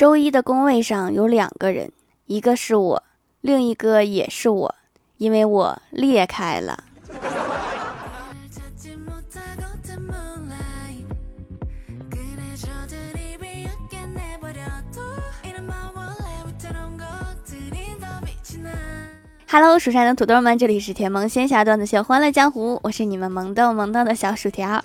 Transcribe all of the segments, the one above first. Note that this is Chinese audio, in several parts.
周一的工位上有两个人，一个是我，另一个也是我，因为我裂开了。Hello，蜀山的土豆们，这里是甜萌仙侠段子秀《欢乐江湖》，我是你们萌豆萌豆的小薯条。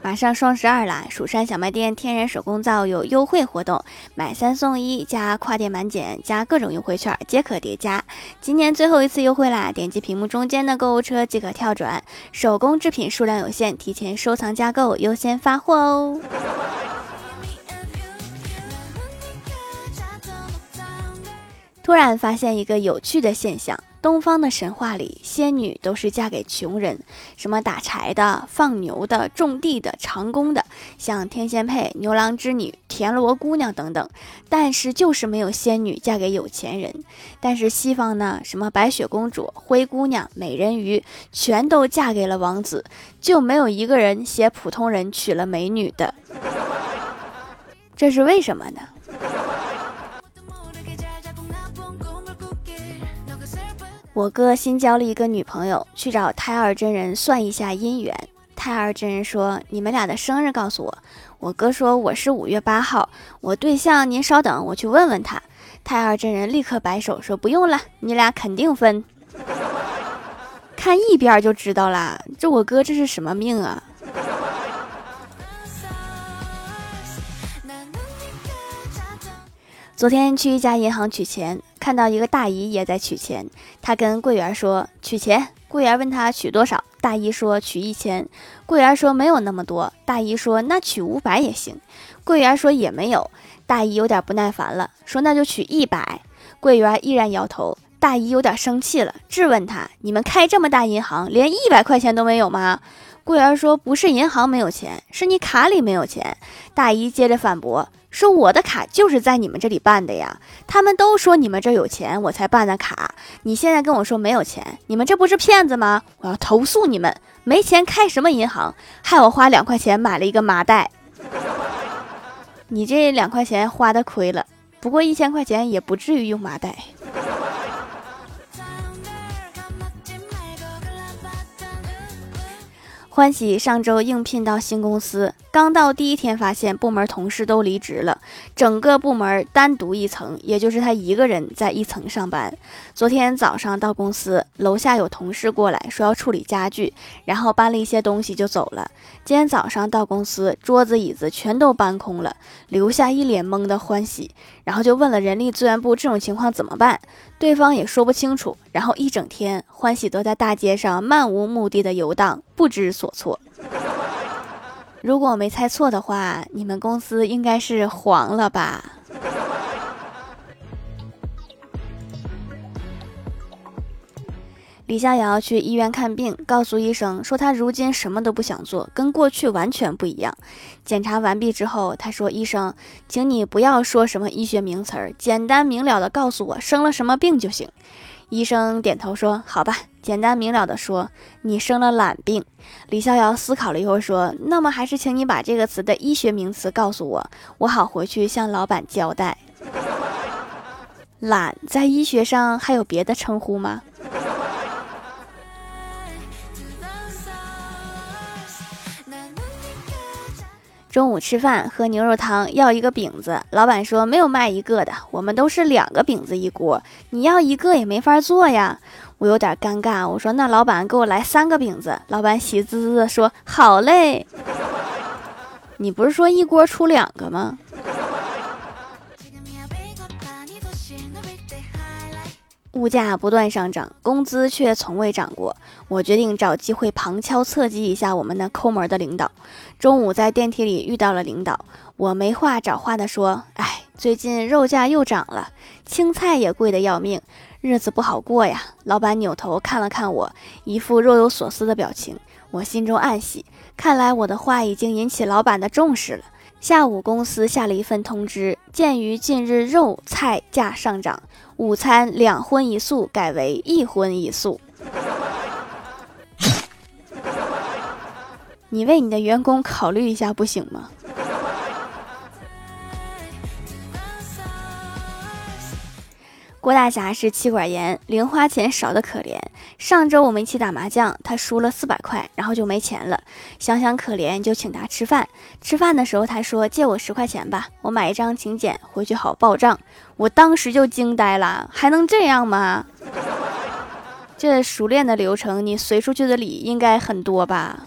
马上双十二了，蜀山小卖店天然手工皂有优惠活动，买三送一加跨店满减加各种优惠券皆可叠加。今年最后一次优惠啦！点击屏幕中间的购物车即可跳转。手工制品数量有限，提前收藏加购优先发货哦。突然发现一个有趣的现象：东方的神话里，仙女都是嫁给穷人，什么打柴的、放牛的、种地的、长工的，像天仙配、牛郎织女、田螺姑娘等等。但是就是没有仙女嫁给有钱人。但是西方呢，什么白雪公主、灰姑娘、美人鱼，全都嫁给了王子，就没有一个人写普通人娶了美女的。这是为什么呢？我哥新交了一个女朋友，去找胎儿真人算一下姻缘。胎儿真人说：“你们俩的生日告诉我。”我哥说：“我是五月八号。”我对象，您稍等，我去问问他。胎儿真人立刻摆手说：“不用了，你俩肯定分。”看一边就知道啦，这我哥这是什么命啊？昨天去一家银行取钱，看到一个大姨也在取钱。她跟柜员说取钱，柜员问他取多少，大姨说取一千。柜员说没有那么多，大姨说那取五百也行。柜员说也没有，大姨有点不耐烦了，说那就取一百。柜员依然摇头，大姨有点生气了，质问他：你们开这么大银行，连一百块钱都没有吗？柜员说不是银行没有钱，是你卡里没有钱。大姨接着反驳。说我的卡就是在你们这里办的呀，他们都说你们这有钱，我才办的卡。你现在跟我说没有钱，你们这不是骗子吗？我要投诉你们！没钱开什么银行？害我花两块钱买了一个麻袋。你这两块钱花的亏了，不过一千块钱也不至于用麻袋。欢喜上周应聘到新公司，刚到第一天，发现部门同事都离职了，整个部门单独一层，也就是他一个人在一层上班。昨天早上到公司，楼下有同事过来说要处理家具，然后搬了一些东西就走了。今天早上到公司，桌子椅子全都搬空了，留下一脸懵的欢喜，然后就问了人力资源部这种情况怎么办，对方也说不清楚。然后一整天，欢喜都在大街上漫无目的的游荡，不知所措。如果我没猜错的话，你们公司应该是黄了吧？李逍遥去医院看病，告诉医生说他如今什么都不想做，跟过去完全不一样。检查完毕之后，他说：“医生，请你不要说什么医学名词儿，简单明了的告诉我生了什么病就行。”医生点头说：“好吧，简单明了的说，你生了懒病。”李逍遥思考了一会儿说：“那么还是请你把这个词的医学名词告诉我，我好回去向老板交代。懒在医学上还有别的称呼吗？”中午吃饭喝牛肉汤，要一个饼子。老板说没有卖一个的，我们都是两个饼子一锅，你要一个也没法做呀。我有点尴尬，我说那老板给我来三个饼子。老板喜滋滋的说好嘞。你不是说一锅出两个吗？物价不断上涨，工资却从未涨过。我决定找机会旁敲侧击一下我们那抠门的领导。中午在电梯里遇到了领导，我没话找话的说：“哎，最近肉价又涨了，青菜也贵得要命，日子不好过呀。”老板扭头看了看我，一副若有所思的表情。我心中暗喜，看来我的话已经引起老板的重视了。下午公司下了一份通知，鉴于近日肉菜价上涨，午餐两荤一素改为一荤一素。你为你的员工考虑一下不行吗？郭大侠是气管严，零花钱少得可怜。上周我们一起打麻将，他输了四百块，然后就没钱了。想想可怜，就请他吃饭。吃饭的时候，他说借我十块钱吧，我买一张请柬回去好报账。我当时就惊呆了，还能这样吗？这熟练的流程，你随出去的礼应该很多吧？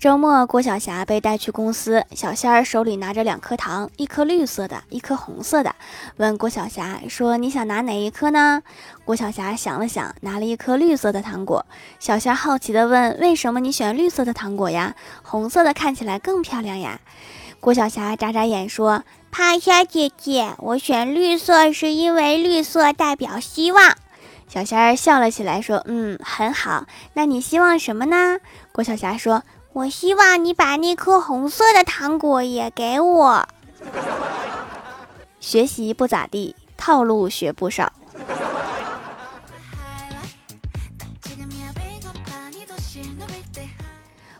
周末，郭晓霞被带去公司，小仙儿手里拿着两颗糖，一颗绿色的，一颗红色的，问郭晓霞说：“你想拿哪一颗呢？”郭晓霞想了想，拿了一颗绿色的糖果。小仙儿好奇地问：“为什么你选绿色的糖果呀？红色的看起来更漂亮呀？”郭晓霞眨眨眼说：“趴下，姐姐，我选绿色是因为绿色代表希望。”小仙儿笑了起来说：“嗯，很好。那你希望什么呢？”郭晓霞说。我希望你把那颗红色的糖果也给我。学习不咋地，套路学不少。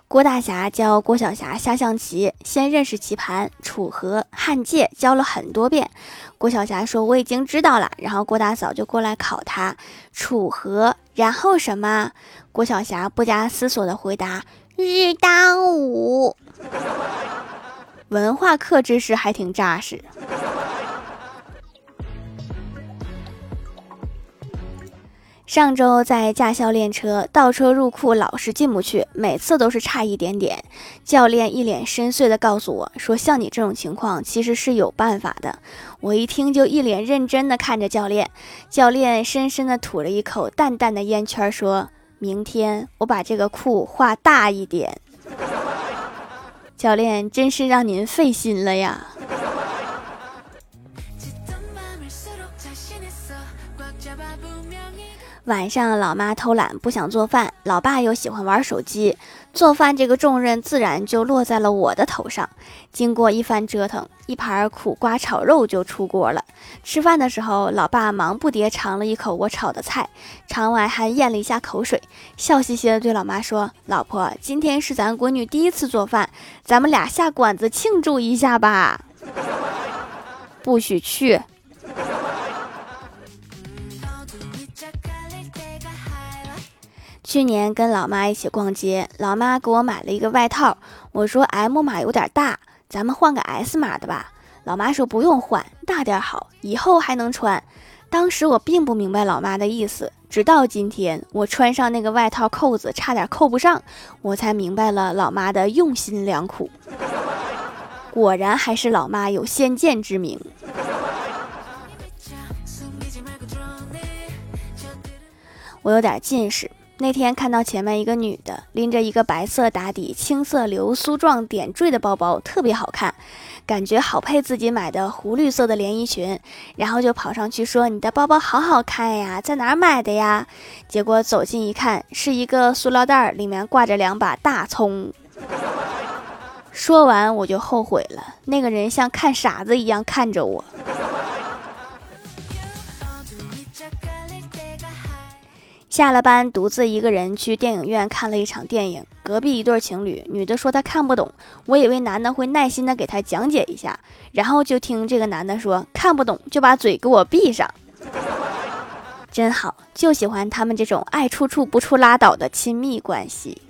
郭大侠教郭晓霞下象棋，先认识棋盘、楚河汉界，教了很多遍。郭晓霞说：“我已经知道了。”然后郭大嫂就过来考他楚河，然后什么？郭晓霞不加思索的回答。日当午，文化课知识还挺扎实。上周在驾校练车，倒车入库老是进不去，每次都是差一点点。教练一脸深邃的告诉我说：“像你这种情况，其实是有办法的。”我一听就一脸认真的看着教练，教练深深的吐了一口淡淡的烟圈，说。明天我把这个库画大一点，教练真是让您费心了呀。晚上，老妈偷懒不想做饭，老爸又喜欢玩手机，做饭这个重任自然就落在了我的头上。经过一番折腾，一盘苦瓜炒肉就出锅了。吃饭的时候，老爸忙不迭尝了一口我炒的菜，尝完还咽了一下口水，笑嘻嘻的对老妈说：“老婆，今天是咱闺女第一次做饭，咱们俩下馆子庆祝一下吧。”不许去。去年跟老妈一起逛街，老妈给我买了一个外套，我说 M 码有点大，咱们换个 S 码的吧。老妈说不用换，大点好，以后还能穿。当时我并不明白老妈的意思，直到今天我穿上那个外套，扣子差点扣不上，我才明白了老妈的用心良苦。果然还是老妈有先见之明。我有点近视。那天看到前面一个女的拎着一个白色打底、青色流苏状点缀的包包，特别好看，感觉好配自己买的湖绿色的连衣裙，然后就跑上去说：“你的包包好好看呀，在哪儿买的呀？”结果走近一看，是一个塑料袋，里面挂着两把大葱。说完我就后悔了，那个人像看傻子一样看着我。下了班，独自一个人去电影院看了一场电影。隔壁一对情侣，女的说她看不懂，我以为男的会耐心的给她讲解一下，然后就听这个男的说看不懂就把嘴给我闭上，真好，就喜欢他们这种爱处处不处拉倒的亲密关系。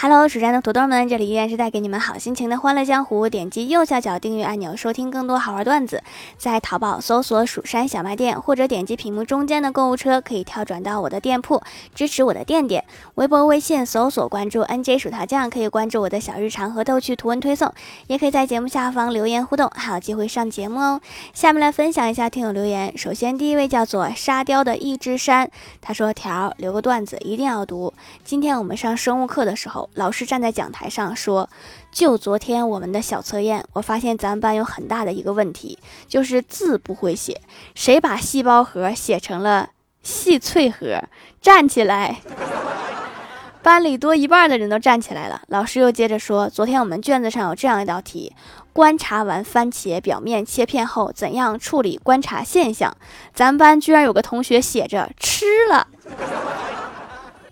Hello，蜀山的土豆们，这里依然是带给你们好心情的欢乐江湖。点击右下角订阅按钮，收听更多好玩段子。在淘宝搜索“蜀山小卖店”，或者点击屏幕中间的购物车，可以跳转到我的店铺，支持我的店店。微博、微信搜索关注 “nj 薯条酱”，可以关注我的小日常和逗趣图文推送，也可以在节目下方留言互动，还有机会上节目哦。下面来分享一下听友留言。首先，第一位叫做沙雕的一只山，他说：“条留个段子，一定要读。今天我们上生物课的时候。”老师站在讲台上说：“就昨天我们的小测验，我发现咱们班有很大的一个问题，就是字不会写。谁把细胞核写成了细脆核？站起来！” 班里多一半的人都站起来了。老师又接着说：“昨天我们卷子上有这样一道题：观察完番茄表面切片后，怎样处理观察现象？咱们班居然有个同学写着吃了。”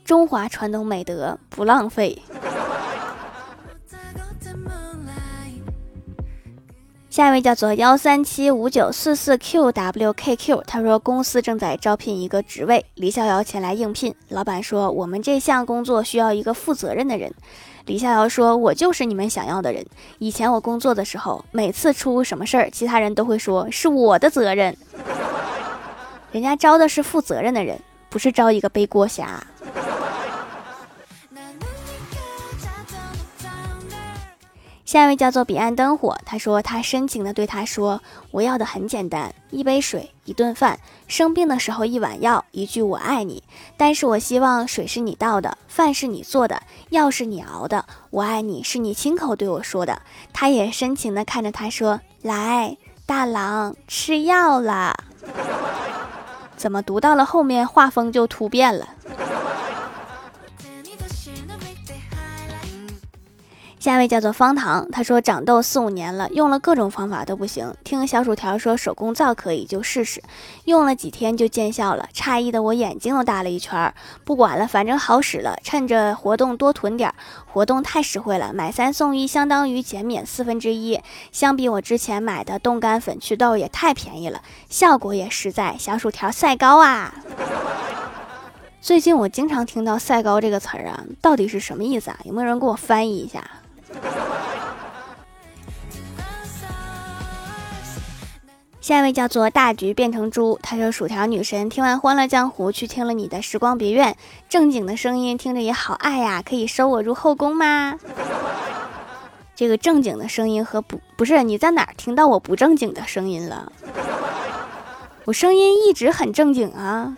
中华传统美德不浪费。下一位叫做幺三七五九四四 qwkq，他说公司正在招聘一个职位，李逍遥前来应聘。老板说我们这项工作需要一个负责任的人。李逍遥说：“我就是你们想要的人。以前我工作的时候，每次出什么事儿，其他人都会说是我的责任。人家招的是负责任的人，不是招一个背锅侠。”下一位叫做彼岸灯火，他说他深情的对他说：“我要的很简单，一杯水，一顿饭，生病的时候一碗药，一句我爱你。但是我希望水是你倒的，饭是你做的，药是你熬的，我爱你是你亲口对我说的。”他也深情的看着他说：“来，大郎，吃药啦。”怎么读到了后面画风就突变了？下一位叫做方糖，他说长痘四五年了，用了各种方法都不行。听小薯条说手工皂可以，就试试。用了几天就见效了，诧异的我眼睛都大了一圈。不管了，反正好使了，趁着活动多囤点儿。活动太实惠了，买三送一，相当于减免四分之一。相比我之前买的冻干粉祛痘也太便宜了，效果也实在。小薯条赛高啊！最近我经常听到“赛高”这个词儿啊，到底是什么意思啊？有没有人给我翻译一下？下一位叫做大橘变成猪，他说：“薯条女神听完《欢乐江湖》，去听了你的《时光别院》，正经的声音听着也好爱呀，可以收我入后宫吗？” 这个正经的声音和不不是你在哪儿听到我不正经的声音了？我声音一直很正经啊。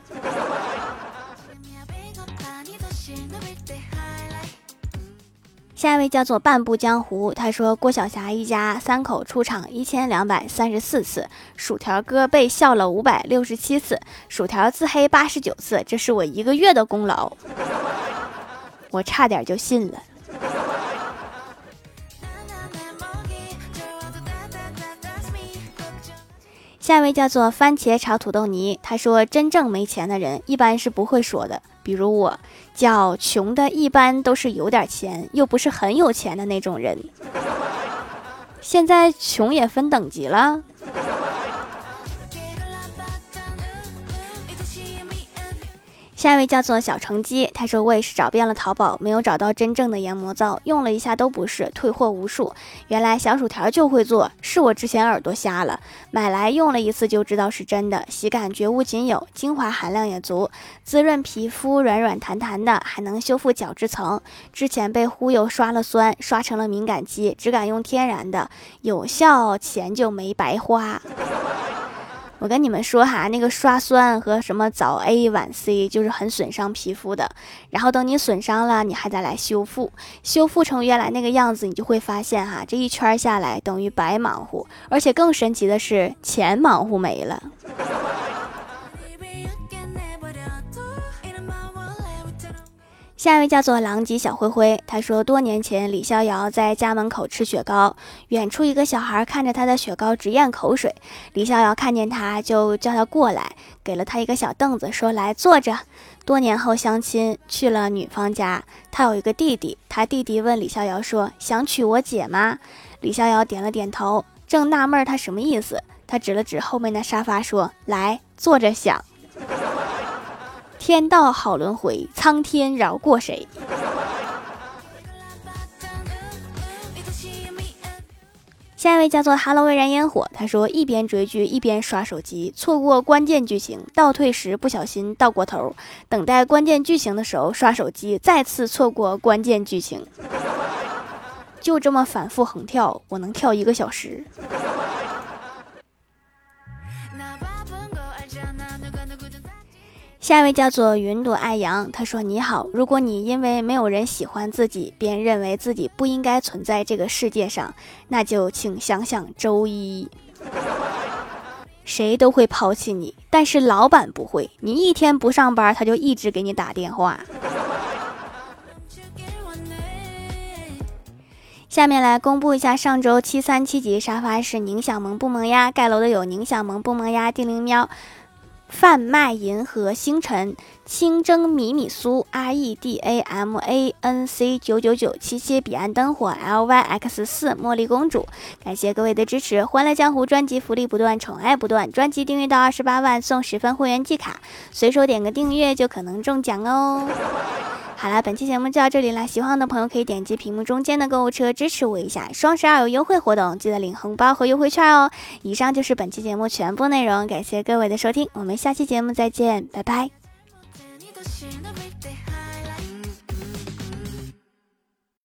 下一位叫做半步江湖，他说郭晓霞一家三口出场一千两百三十四次，薯条哥被笑了五百六十七次，薯条自黑八十九次，这是我一个月的功劳，我差点就信了。下一位叫做番茄炒土豆泥，他说真正没钱的人一般是不会说的。比如我叫穷的，一般都是有点钱，又不是很有钱的那种人。现在穷也分等级了。下一位叫做小成鸡，他说我也是找遍了淘宝，没有找到真正的研磨皂，用了一下都不是，退货无数。原来小薯条就会做，是我之前耳朵瞎了。买来用了一次就知道是真的，洗感绝无仅有，精华含量也足，滋润皮肤，软软弹弹的，还能修复角质层。之前被忽悠刷了酸，刷成了敏感肌，只敢用天然的，有效，钱就没白花。我跟你们说哈，那个刷酸和什么早 A 晚 C 就是很损伤皮肤的。然后等你损伤了，你还得来修复，修复成原来那个样子，你就会发现哈，这一圈下来等于白忙活，而且更神奇的是钱忙活没了。下一位叫做狼藉小灰灰，他说多年前李逍遥在家门口吃雪糕，远处一个小孩看着他的雪糕直咽口水，李逍遥看见他就叫他过来，给了他一个小凳子，说来坐着。多年后相亲去了女方家，他有一个弟弟，他弟弟问李逍遥说想娶我姐吗？李逍遥点了点头，正纳闷他什么意思，他指了指后面的沙发说来坐着想。天道好轮回，苍天饶过谁？下一位叫做 “Hello 微燃烟火”，他说一边追剧一边刷手机，错过关键剧情，倒退时不小心倒过头，等待关键剧情的时候刷手机，再次错过关键剧情，就这么反复横跳，我能跳一个小时。下一位叫做云朵爱阳，他说：“你好，如果你因为没有人喜欢自己，便认为自己不应该存在这个世界上，那就请想想周一。谁都会抛弃你，但是老板不会。你一天不上班，他就一直给你打电话。”下面来公布一下上周七三七级沙发是宁小萌不萌呀？盖楼的有宁小萌不萌呀、丁灵喵。贩卖银河星辰，清蒸米米酥 R E D A M A N C 九九九七七彼岸灯火 L Y X 四茉莉公主，感谢各位的支持！欢乐江湖专辑福利不断，宠爱不断，专辑订阅到二十八万送十份会员季卡，随手点个订阅就可能中奖哦！好了，本期节目就到这里了，喜欢的朋友可以点击屏幕中间的购物车支持我一下，双十二有优惠活动，记得领红包和优惠券哦！以上就是本期节目全部内容，感谢各位的收听，我们下期节目再见，拜拜。と忍びて